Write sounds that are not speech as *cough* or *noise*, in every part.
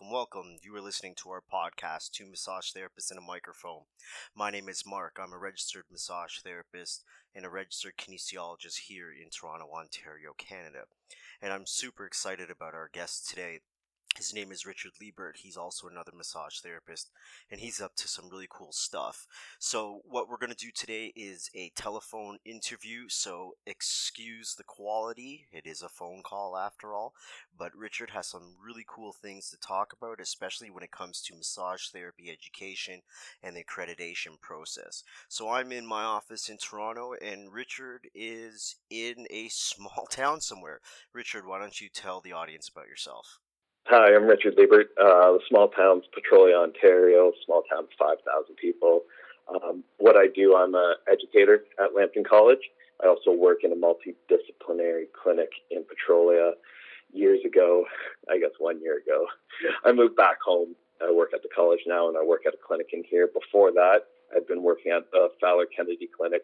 welcome, welcome. You are listening to our podcast, Two Massage Therapists and a Microphone. My name is Mark. I'm a registered massage therapist and a registered kinesiologist here in Toronto, Ontario, Canada. And I'm super excited about our guest today. His name is Richard Lebert. He's also another massage therapist, and he's up to some really cool stuff. So, what we're going to do today is a telephone interview. So, excuse the quality. It is a phone call after all. But Richard has some really cool things to talk about, especially when it comes to massage therapy education and the accreditation process. So, I'm in my office in Toronto, and Richard is in a *laughs* small town somewhere. Richard, why don't you tell the audience about yourself? Hi, I'm Richard Lebert. Uh, the small town's Petrolia, Ontario. Small town, 5,000 people. Um, what I do, I'm an educator at Lambton College. I also work in a multidisciplinary clinic in Petrolia. Years ago, I guess one year ago, I moved back home. I work at the college now, and I work at a clinic in here. Before that, I'd been working at the Fowler Kennedy Clinic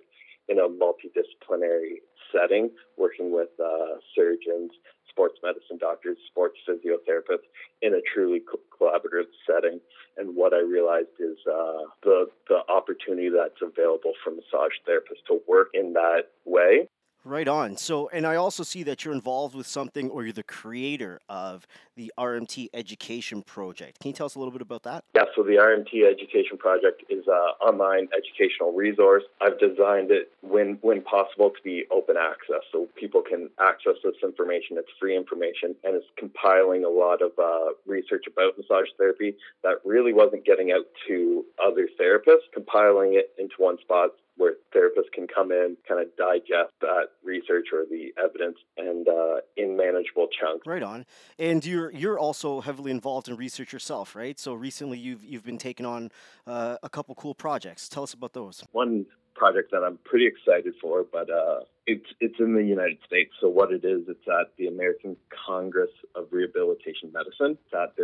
in a multidisciplinary setting, working with uh, surgeons, sports medicine doctors, sports physiotherapists in a truly co- collaborative setting. And what I realized is uh, the the opportunity that's available for massage therapists to work in that way Right on. So, and I also see that you're involved with something, or you're the creator of the RMT Education Project. Can you tell us a little bit about that? Yeah, so the RMT Education Project is an online educational resource. I've designed it, when when possible, to be open access, so people can access this information. It's free information, and it's compiling a lot of uh, research about massage therapy that really wasn't getting out to other therapists. Compiling it into one spot where therapists can come in, kind of digest that research or the evidence, and uh, in manageable chunks. Right on. And you're you're also heavily involved in research yourself, right? So recently you've you've been taking on uh, a couple cool projects. Tell us about those. One project that I'm pretty excited for, but uh, it's it's in the United States. So what it is, it's at the American Congress of Rehabilitation Medicine. It's at their annual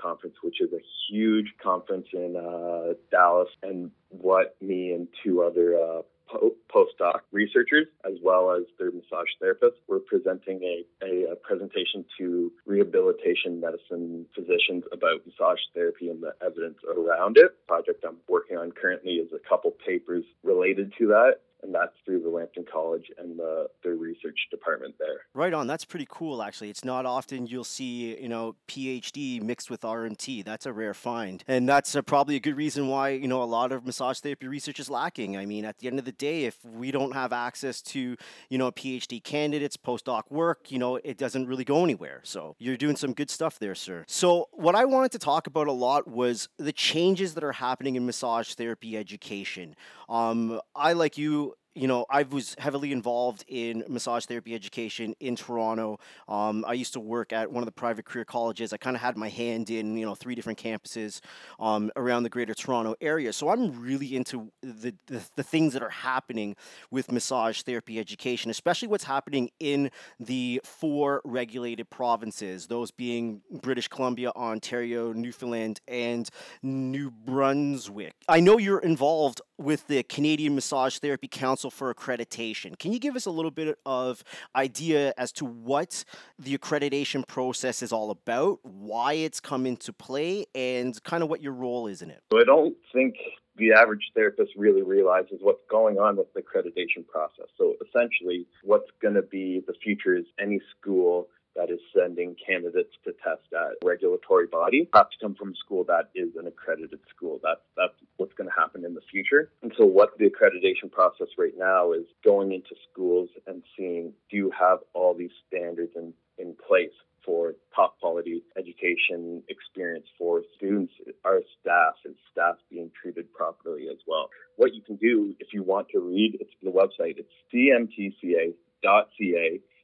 conference, which is a huge conference in uh, Dallas. And what me and two other uh, po- postdoc researchers, as well as their massage therapists, were presenting a, a, a, presentation to rehabilitation medicine physicians about massage therapy and the evidence around it. The project I'm working on currently is a couple papers related to that and that's through the Lambton College and the, the research department there. Right on. That's pretty cool, actually. It's not often you'll see, you know, PhD mixed with RMT. That's a rare find. And that's uh, probably a good reason why, you know, a lot of massage therapy research is lacking. I mean, at the end of the day, if we don't have access to, you know, PhD candidates, postdoc work, you know, it doesn't really go anywhere. So you're doing some good stuff there, sir. So what I wanted to talk about a lot was the changes that are happening in massage therapy education. Um, I, like you, you know, I was heavily involved in massage therapy education in Toronto. Um, I used to work at one of the private career colleges. I kind of had my hand in, you know, three different campuses um, around the greater Toronto area. So I'm really into the, the, the, things that are happening with massage therapy education, especially what's happening in the four regulated provinces, those being British Columbia, Ontario, Newfoundland, and New Brunswick. I know you're involved with the Canadian Massage Therapy Council for accreditation. Can you give us a little bit of idea as to what the accreditation process is all about, why it's come into play, and kind of what your role is in it? So I don't think the average therapist really realizes what's going on with the accreditation process. So essentially, what's going to be the future is any school that is sending candidates to test at a regulatory body have to come from a school that is an accredited school. That's that's what's going to happen in the future. And so what the accreditation process right now is going into schools and seeing do you have all these standards in, in place for top quality education experience for students, our staff, and staff being treated properly as well. What you can do if you want to read, it's the website, it's cmtca.ca,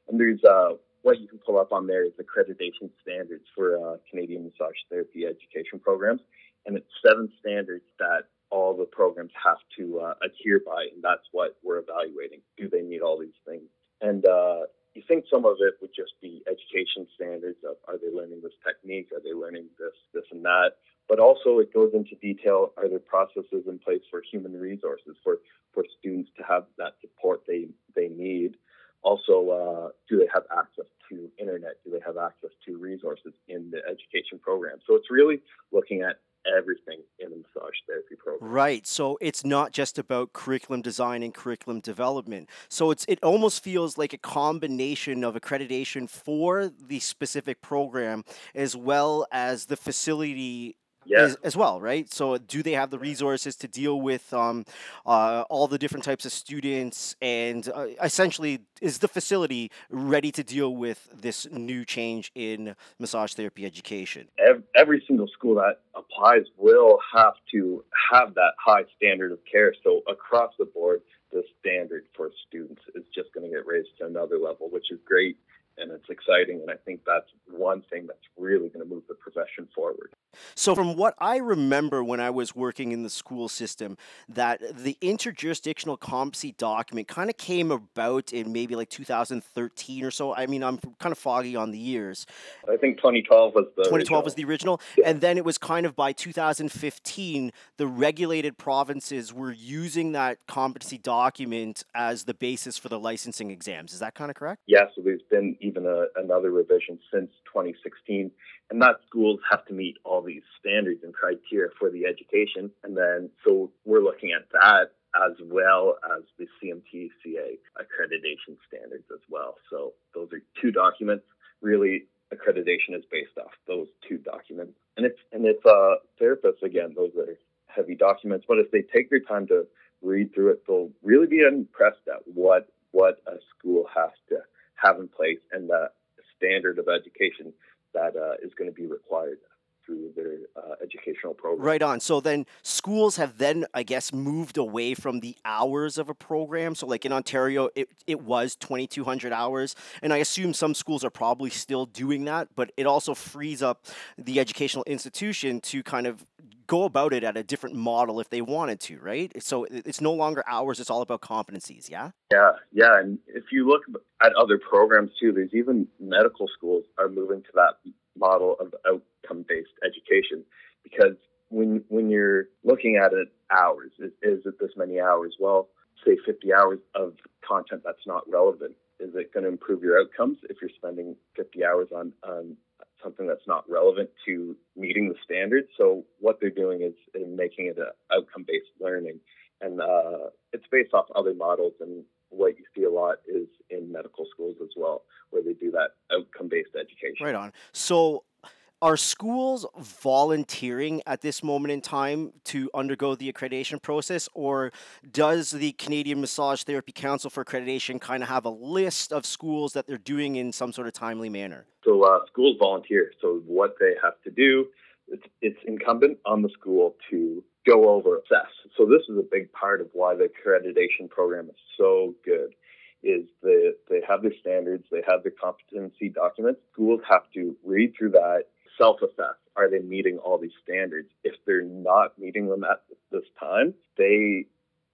and there's uh, what you can pull up on there is accreditation standards for uh, Canadian massage therapy education programs, and it's seven standards that all the programs have to uh, adhere by, and that's what we're evaluating. Do they meet all these things? And uh, you think some of it would just be education standards of are they learning this technique, are they learning this, this and that, but also it goes into detail: are there processes in place for human resources for for students to have that support they they need? Also, uh, do they have access to internet? Do they have access to resources in the education program? So it's really looking at everything in the massage therapy program. Right. So it's not just about curriculum design and curriculum development. So it's it almost feels like a combination of accreditation for the specific program as well as the facility yeah. as, as, well, right? So, do they have the resources to deal with um, uh, all the different types of students? And uh, essentially, is the facility ready to deal with this new change in massage therapy education? Every, every single school that applies will have to have that high standard of care. So, across the board, the standard for students is just going to get raised to another level, which is great and it's exciting. And I think that's one thing that's really going to move the profession forward. So, from what I remember when I was working in the school system, that the interjurisdictional competency document kind of came about in maybe like 2013 or so. I mean, I'm kind of foggy on the years. I think 2012 was the 2012 original. was the original, yeah. and then it was kind of by 2015 the regulated provinces were using that competency document as the basis for the licensing exams. Is that kind of correct? Yeah. So there's been even a, another revision since 2016 and that schools have to meet all these standards and criteria for the education. And then, so we're looking at that as well as the CMTCA accreditation standards as well. So those are two documents. Really, accreditation is based off those two documents. And it's and it's uh therapists again, those are heavy documents. But if they take their time to read through it, they'll really be impressed at what what a school has to have in place and the standard of education that uh, is going to be required through their uh, educational program. Right on. So then schools have then, I guess, moved away from the hours of a program. So like in Ontario, it, it was 2,200 hours. And I assume some schools are probably still doing that, but it also frees up the educational institution to kind of go about it at a different model if they wanted to, right? So it's no longer hours, it's all about competencies, yeah? Yeah, yeah. And if you look at other programs too, there's even medical schools are moving to that model of outcome based education. Because when when you're looking at it hours is, is it this many hours? Well say 50 hours of content that's not relevant. Is it going to improve your outcomes if you're spending 50 hours on, something that's not relevant to meeting the standards? So what they're doing is making it outcome based learning. And uh, it's based off other models and what you see a lot is in medical schools as well, where they do that outcome based education. Right on. So, are schools volunteering at this moment in time to undergo the accreditation process, or does the Canadian Massage Therapy Council for Accreditation kind of have a list of schools that they're doing in some sort of timely manner? So, uh, schools volunteer. So, what they have to do, it's, it's incumbent on the school to go over assess. So this is a big part of why the accreditation program is so good. Is the they have their standards, they have their competency documents. Schools have to read through that, self-assess. Are they meeting all these standards? If they're not meeting them at this time, they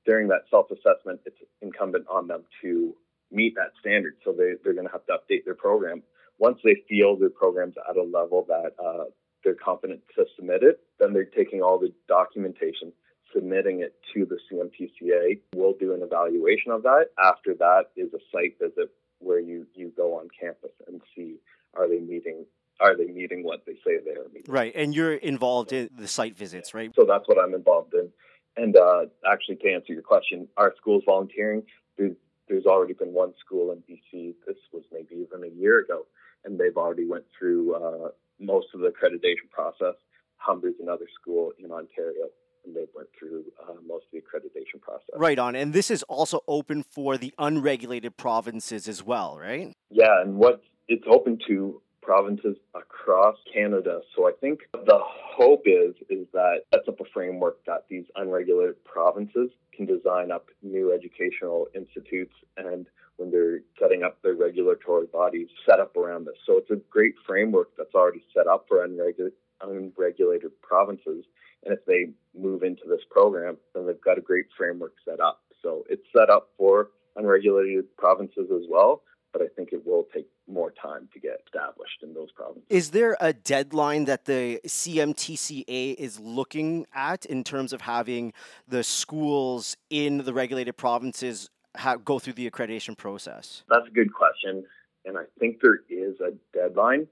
during that self-assessment, it's incumbent on them to meet that standard. So they, they're going to have to update their program. Once they feel their program's at a level that uh, they're confident to submit it. Then they're taking all the documentation, submitting it to the CMTCA. We'll do an evaluation of that. After that is a site visit where you, you go on campus and see are they meeting are they meeting what they say they are meeting. Right, and you're involved in the site visits, right? So that's what I'm involved in. And uh, actually, to answer your question, our school's volunteering. There's, there's already been one school in BC. This was maybe even a year ago, and they've already went through uh, most of the accreditation process. Humber's another school in Ontario, and they went through uh, most of the accreditation process. Right on, and this is also open for the unregulated provinces as well, right? Yeah, and what it's open to provinces across Canada. So I think the hope is is that sets up a framework that these unregulated provinces can design up new educational institutes and when they're setting up their regulatory bodies set up around this. So it's a great framework that's already set up for unregulated, unregulated provinces. And if they move into this program, then they've got a great framework set up. So it's set up for unregulated provinces as well, but I think it will take more time to get established in those provinces. Is there a deadline that the CMTCA is looking at in terms of having the schools in the regulated provinces ha- go through the accreditation process? That's a good question. And I think there is a deadline,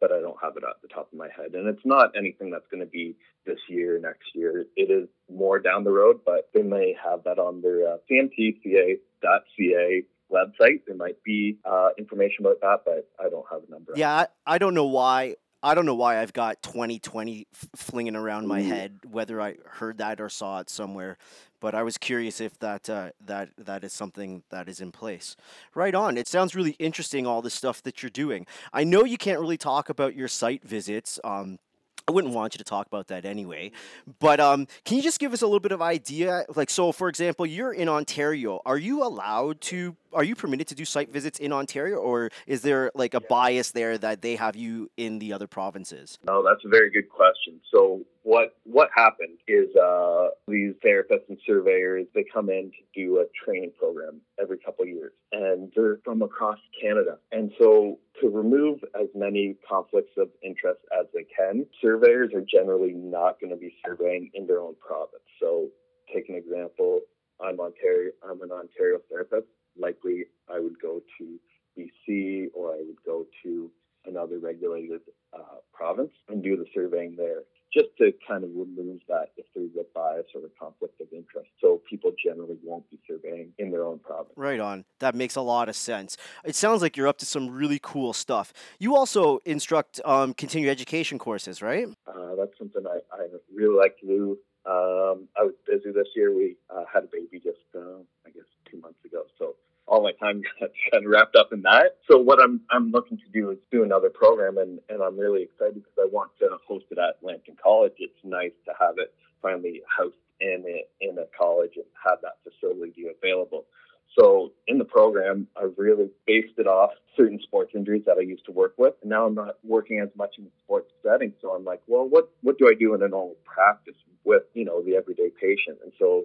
but I don't have it at the top of my head. And it's not anything that's going to be this year, next year. It is more down the road, but they may have that on their uh, cmtca.ca website. There might be uh, information about that, but I don't have a number. Yeah, I, I don't know why. I don't know why I've got 2020 f- flinging around my Ooh. head, whether I heard that or saw it somewhere. But I was curious if that uh, that that is something that is in place. Right on. It sounds really interesting. All the stuff that you're doing. I know you can't really talk about your site visits. Um, I wouldn't want you to talk about that anyway. But um, can you just give us a little bit of idea? Like, so for example, you're in Ontario. Are you allowed to? Are you permitted to do site visits in Ontario, or is there like a bias there that they have you in the other provinces? No, that's a very good question. So what what happened is uh, these therapists and surveyors they come in to do a training program every couple of years, and they're from across Canada. And so to remove as many conflicts of interest as they can, surveyors are generally not going to be surveying in their own province. So take an example. I'm Ontario. I'm an Ontario therapist. Likely, I would go to BC or I would go to another regulated uh, province and do the surveying there, just to kind of remove that if there's a bias or a conflict of interest. So people generally won't be surveying in their own province. Right on. That makes a lot of sense. It sounds like you're up to some really cool stuff. You also instruct um, continuing education courses, right? Uh, that's something I, I really like to do. Um, I was busy this year. We uh, had a baby just, uh, I guess, two months ago. So all my time *laughs* got kind of wrapped up in that. So what I'm I'm looking to do is do another program, and, and I'm really excited because I want to host it at Lambton College. It's nice to have it finally housed in a, in a college and have that facility available. So in the program, I really based it off certain sports injuries that I used to work with. And now I'm not working as much in the sports setting. So I'm like, well, what, what do I do in a normal practice with, you know, the everyday patient? And so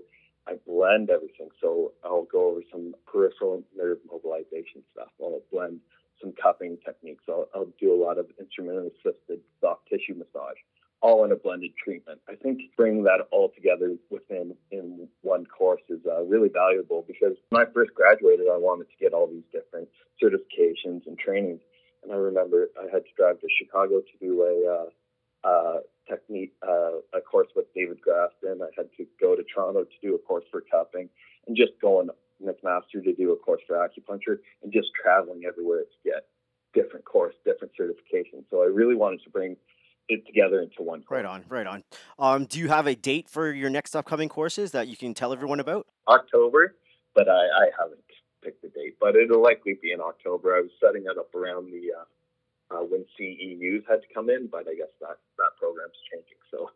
I blend everything. So I'll go over some peripheral nerve mobilization stuff. I'll blend some cupping techniques. I'll, I'll do a lot of instrument assisted soft tissue massage, all in a blended treatment. I think bringing that all together within in one course is uh, really valuable because when I first graduated, I wanted to get all these different certifications and trainings. And I remember I had to drive to Chicago to do a uh, uh, technique, uh, a course with David Graston. I had to go to Toronto to do a course for cupping, and just going McMaster to do a course for acupuncture, and just traveling everywhere to get different course, different certifications. So I really wanted to bring it together into one course. Right on, right on. Um, do you have a date for your next upcoming courses that you can tell everyone about? October, but I, I haven't picked the date. But it'll likely be in October. I was setting it up around the uh, uh, when CEUs had to come in, but I guess that that program's changing. So,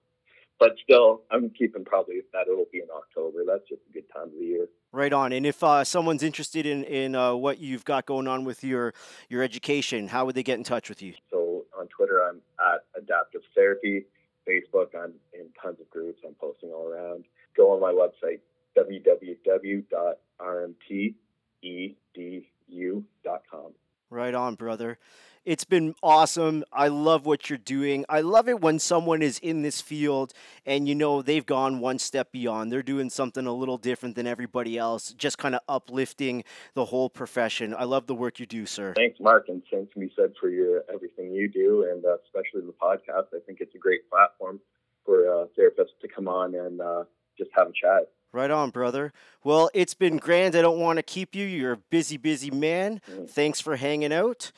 but still, I'm keeping probably that it'll be in October. That's just a good time of the year. Right on. And if uh, someone's interested in in uh, what you've got going on with your your education, how would they get in touch with you? So on Twitter, I'm at Adaptive Therapy. Facebook, I'm in tons of groups. I'm posting all around. Go on my website, www.rmtedu.com. Right on, brother. It's been awesome. I love what you're doing. I love it when someone is in this field and you know they've gone one step beyond. They're doing something a little different than everybody else, just kind of uplifting the whole profession. I love the work you do, sir. Thanks, Mark, and same can be said for your everything you do, and uh, especially the podcast. I think it's a great platform for uh, therapists to come on and uh, just have a chat. Right on, brother. Well, it's been grand. I don't want to keep you. You're a busy, busy man. Mm. Thanks for hanging out.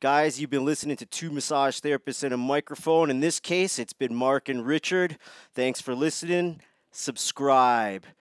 Guys, you've been listening to two massage therapists and a microphone. In this case, it's been Mark and Richard. Thanks for listening. Subscribe.